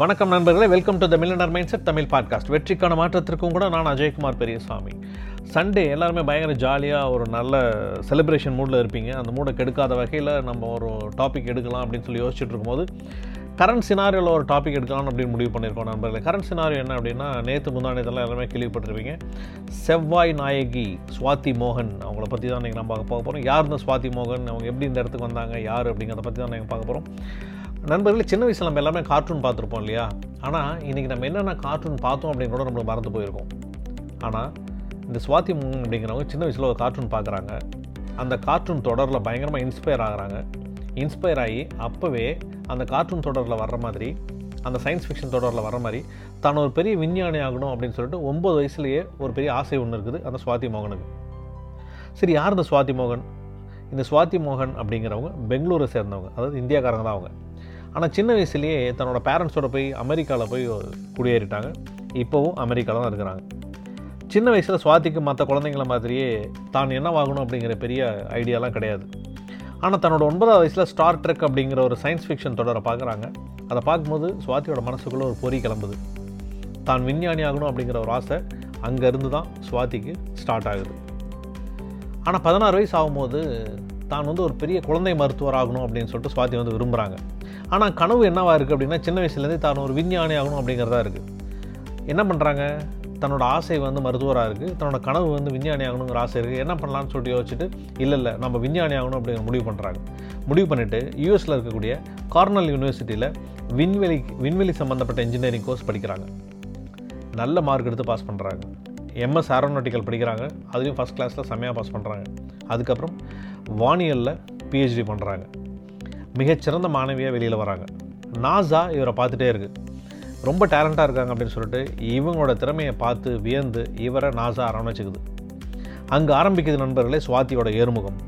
வணக்கம் நண்பர்களே welcome to the millionaire mindset Tamil podcast வெற்றிக்கான மாற்றத்திற்கும் கூட நான் அஜயகுமார் பெரியசாமி. சண்டே எல்லாருமே பயங்கர ஜாலியாக ஒரு நல்ல செலிப்ரேஷன் மூடில் இருப்பீங்க. அந்த மூடை கெடுக்காத வகையில் நம்ம ஒரு டாபிக் எடுக்கலாம் அப்படின்னு சொல்லி யோசிச்சுட்டு இருக்கும்போது கரண்ட் சினாரியோவில் ஒரு டாபிக் எடுக்கலாம் அப்படின்னு முடிவு பண்ணியிருக்கோம் நண்பர்களே. கரண்ட் சினாரியோ என்ன அப்படின்னா நேற்று முந்தானத்தெல்லாம் எல்லாருமே கேள்விப்பட்டிருப்பீங்க. செவ்வாய் நாயகி சுவாதி மோகன் அவங்கள பற்றி தான் நீங்கள் நம்ம பார்க்க போக போகிறோம் யார் இந்த சுவாதி மோகன்? அவங்க எப்படி இந்த இடத்துக்கு வந்தாங்க? யார் அப்படிங்கிறத பற்றி தான் நீங்கள் பார்க்க போகிறோம் நண்பர்களே சின்ன வயசில் நம்ம எல்லாமே கார்ட்டூன் பார்த்துருப்போம் இல்லையா? ஆனால் இன்றைக்கி நம்ம என்னென்ன கார்ட்டூன் பார்த்தோம் அப்படின்னு கூட நம்மளுக்கு மறந்து போயிருக்கோம். ஆனால் இந்த சுவாதி மோகன் அப்படிங்கிறவங்க சின்ன வயசில் ஒரு கார்ட்டூன் பார்க்குறாங்க. அந்த கார்ட்டூன் தொடரில் பயங்கரமாக இன்ஸ்பயர் ஆகுறாங்க. இன்ஸ்பயர் ஆகி அப்போவே அந்த கார்ட்டூன் தொடரில் வர்ற மாதிரி அந்த சயின்ஸ் ஃபிக்ஷன் தொடரில் வர மாதிரி தான் ஒரு பெரிய விஞ்ஞானி ஆகணும் அப்படின்னு சொல்லிட்டு ஒம்பது வயசுலேயே ஒரு பெரிய ஆசை ஒன்று இருக்குது அந்த சுவாதி மோகனுக்கு. சரி யார் இந்த சுவாதி மோகன்? இந்த சுவாதி மோகன் அப்படிங்கிறவங்க பெங்களூரை சேர்ந்தவங்க. அதாவது இந்தியாக்காரங்க தான் அவங்க. ஆனால் சின்ன வயசுலேயே தன்னோட பேரண்ட்ஸோட போய் அமெரிக்காவில் போய் குடியேறிட்டாங்க. இப்போவும் அமெரிக்காவில் தான் இருக்கிறாங்க. சின்ன வயசில் சுவாதிக்கு மற்ற குழந்தைங்கள மாதிரியே தான் என்ன வாங்கணும் அப்படிங்கிற பெரிய ஐடியாலாம் கிடையாது. ஆனால் தன்னோட ஒன்பதாவது வயசில் ஸ்டார் ட்ரெக் அப்படிங்கிற ஒரு சயின்ஸ் ஃபிக்ஷன் தொடரை பார்க்குறாங்க. அதை பார்க்கும்போது சுவாதியோட மனசுக்குள்ளே ஒரு பொறி கிளம்புது. தான் விஞ்ஞானி ஆகணும் அப்படிங்கிற ஒரு ஆசை அங்கேருந்து தான் சுவாதிக்கு ஸ்டார்ட் ஆகுது. ஆனால் பதினாறு வயசு ஆகும்போது தான் வந்து ஒரு பெரிய குழந்தை மருத்துவர் ஆகணும் அப்படின்னு சொல்லிட்டு சுவாதி வந்து விரும்புகிறாங்க ஆனால் கனவு என்னவாக இருக்குது அப்படின்னா சின்ன வயசுலேருந்தே தான் ஒரு விஞ்ஞானி ஆகணும் அப்படிங்கிறதா இருக்குது என்ன பண்ணுறாங்க தன்னோட ஆசை வந்து மருத்துவராக இருக்குது தன்னோட கனவு வந்து விஞ்ஞானி ஆகணுங்கிற ஆசை இருக்குது என்ன பண்ணலான்னு சொல்லிட்டு யோசிச்சுட்டு இல்லை இல்லை நம்ம விஞ்ஞானி ஆகணும் அப்படிங்கிற முடிவு பண்ணுறாங்க முடிவு பண்ணிவிட்டு யூஎஸில் இருக்கக்கூடிய கார்னல் யூனிவர்சிட்டியில் விண்வெளி விண்வெளி சம்மந்தப்பட்ட இன்ஜினியரிங் கோர்ஸ் படிக்கிறாங்க. நல்ல மார்க் எடுத்து பாஸ் பண்ணுறாங்க எம்எஸ் ஏரோநாட்டிக்கல் படிக்கிறாங்க. அதுலேயும் ஃபஸ்ட் கிளாஸில் செம்மையாக பாஸ் பண்ணுறாங்க அதுக்கப்புறம் வானியலில் பிஹெச்டி பண்ணுறாங்க மிகச்சிறந்த மாணவியாக வெளியில் வராங்க. நாசா இவரை பார்த்துட்டே இருக்குது ரொம்ப டேலண்ட்டாக இருக்காங்க அப்படின்னு சொல்லிட்டு இவங்களோட திறமையை பார்த்து வியந்து இவரை நாசா அரவணைச்சிக்குது. அங்கே ஆரம்பிக்குது நண்பர்களே சுவாத்தியோட ஏறுமுகம்.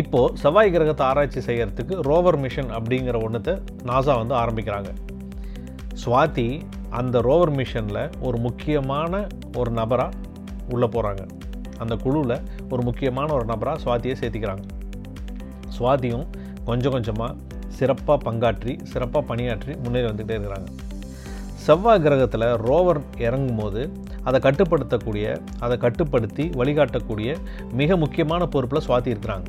இப்போது செவ்வாய் கிரகத்தை ஆராய்ச்சி செய்கிறதுக்கு ரோவர் மிஷன் அப்படிங்கிற ஒன்றத்தை நாசா வந்து ஆரம்பிக்கிறாங்க. சுவாதி அந்த ரோவர் மிஷனில் ஒரு முக்கியமான ஒரு நபராக உள்ளே போகிறாங்க அந்த குழுவில் ஒரு முக்கியமான ஒரு நபராக சுவாதியை சேர்த்திக்கிறாங்க. சுவாதியும் கொஞ்சம் கொஞ்சமாக சிறப்பாக பங்காற்றி சிறப்பாக பணியாற்றி முன்னேறி வந்துகிட்டே இருக்கிறாங்க. செவ்வாய் கிரகத்தில் ரோவர் இறங்கும் போது அதை கட்டுப்படுத்தக்கூடிய அதை கட்டுப்படுத்தி வழிகாட்டக்கூடிய மிக முக்கியமான பொறுப்பில் சுவாதி இருக்கிறாங்க.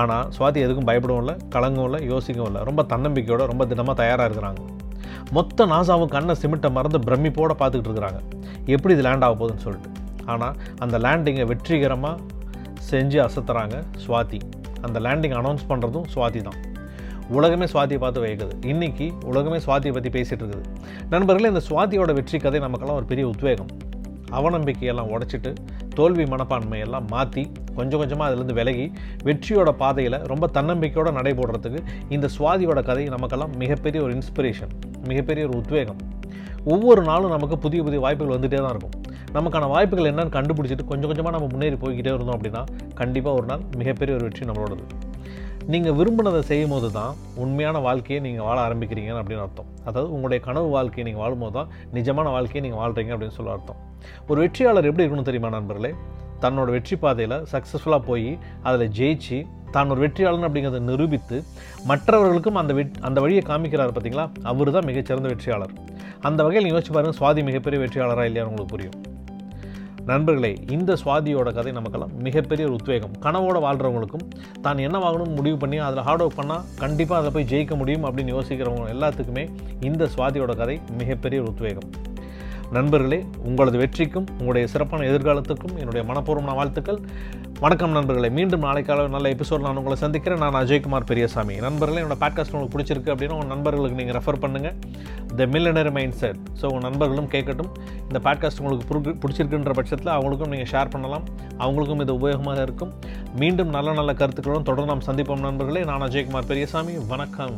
ஆனால் சுவாதி எதுக்கும் பயப்படவும் இல்லை கலங்கவும் இல்லை யோசிக்கவும் இல்லை. ரொம்ப தன்னம்பிக்கையோடு ரொம்ப தினமாக தயாராக இருக்கிறாங்க. மொத்த நாசாவும் கண்ணை சிமிட்டை மறந்து பிரமிப்போடு பார்த்துக்கிட்டு இருக்கிறாங்க. எப்படி இது லேண்ட் ஆக போகுதுன்னு சொல்லிட்டு. ஆனால் அந்த லேண்டிங்கை வெற்றிகரமாக செஞ்சு அசத்துறாங்க சுவாதி. அந்த லேண்டிங் அனௌன்ஸ் பண்ணுறதும் சுவாதி தான். உலகமே சுவாதியை பார்த்து வைக்குது. இன்றைக்கி உலகமே சுவாதியை பற்றி பேசிகிட்டு இருக்குது. நண்பர்களே இந்த சுவாதியோட வெற்றி கதை நமக்கெல்லாம் ஒரு பெரிய உத்வேகம். அவநம்பிக்கையெல்லாம் உடைச்சிட்டு தோல்வி மனப்பான்மையெல்லாம் மாற்றி கொஞ்சம் கொஞ்சமாக அதுலேருந்து விலகி வெற்றியோட பாதையில் ரொம்ப தன்னம்பிக்கையோடு நடைபோடுறதுக்கு இந்த சுவாதியோட கதை நமக்கெல்லாம் மிகப்பெரிய ஒரு இன்ஸ்பிரேஷன் மிகப்பெரிய ஒரு உத்வேகம். ஒவ்வொரு நாளும் நமக்கு புதிய புதிய வாய்ப்புகள் வந்துகிட்டே தான் இருக்கும். நமக்கான வாய்ப்புகள் என்னன்னு கண்டுபிடிச்சிட்டு கொஞ்சம் கொஞ்சமாக நம்ம முன்னேறி போய்கிட்டே இருந்தோம் அப்படின்னா கண்டிப்பாக ஒரு நாள் மிகப்பெரிய ஒரு வெற்றி நம்மளோடது. நீங்கள் விரும்பினதை செய்யும் போது தான் உண்மையான வாழ்க்கையை நீங்கள் வாழ ஆரம்பிக்கிறீங்க அப்படின்னு அர்த்தம். அதாவது உங்களுடைய கனவு வாழ்க்கையை நீங்கள் வாழும்போது தான் நிஜமான வாழ்க்கையை நீங்கள் வாழ்கிறீங்க அப்படின்னு சொல்ல அர்த்தம். ஒரு வெற்றியாளர் எப்படி இருக்கணும் தெரியுமா நண்பர்களே? தன்னோட வெற்றி பாதையில் சக்ஸஸ்ஃபுல்லாக போய் அதில் ஜெயிச்சு தான் ஒரு வெற்றியாளன் அப்படிங்கிறத நிரூபித்து மற்றவர்களுக்கும் அந்த வெட் அந்த வழியை காமிக்கிறார் பார்த்தீங்களா அவர் தான் மிகச்சிறந்த வெற்றியாளர். அந்த வகையில் யோசிச்சு பாருங்கள் சுவாதி மிகப்பெரிய வெற்றியாளராக இல்லையான்னு உங்களுக்கு புரியும். நண்பர்களே இந்த சுவாதியோட கதை நமக்கெல்லாம் மிகப்பெரிய ஒரு உத்வேகம். கனவோட வாழ்கிறவங்களுக்கும் தான் என்ன வாங்கணும்னு முடிவு பண்ணி அதில் ஹார்ட் ஒர்க் பண்ணால் கண்டிப்பாக அதில் போய் ஜெயிக்க முடியும் அப்படின்னு யோசிக்கிறவங்க எல்லாத்துக்குமே இந்த சுவாதியோட கதை மிகப்பெரிய ஒரு உத்வேகம். நண்பர்களே உங்களது வெற்றிக்கும் உங்களுடைய சிறப்பான எதிர்காலத்துக்கும் என்னுடைய மனப்பூர்வமான வாழ்த்துக்கள். வணக்கம் நண்பர்களே. மீண்டும் நாளைக்கால நல்ல எபிசோட் நான் உங்களை சந்திக்கிறேன். நான் அஜய்குமார் பெரியசாமி. நண்பர்களே என்னோட பாட்காஸ்ட் உங்களுக்கு பிடிச்சிருக்கு அப்படின்னா உங்கள் நண்பர்களுக்கு நீங்கள் ரெஃபர் பண்ணுங்கள் the millionaire mindset so உங்கள் நண்பர்களும் கேட்கட்டும். இந்த பாட்காஸ்ட் உங்களுக்கு பிடிச்சிருக்குன்ற பட்சத்தில் அவங்களுக்கும் நீங்கள் ஷேர் பண்ணலாம். அவங்களுக்கும் இது உபயோகமாக இருக்கும். மீண்டும் நல்ல நல்ல கருத்துக்களுடன் தொடர்ந்து நாம் சந்திப்போம் நண்பர்களே. நான் அஜயகுமார் பெரியசாமி. வணக்கம்.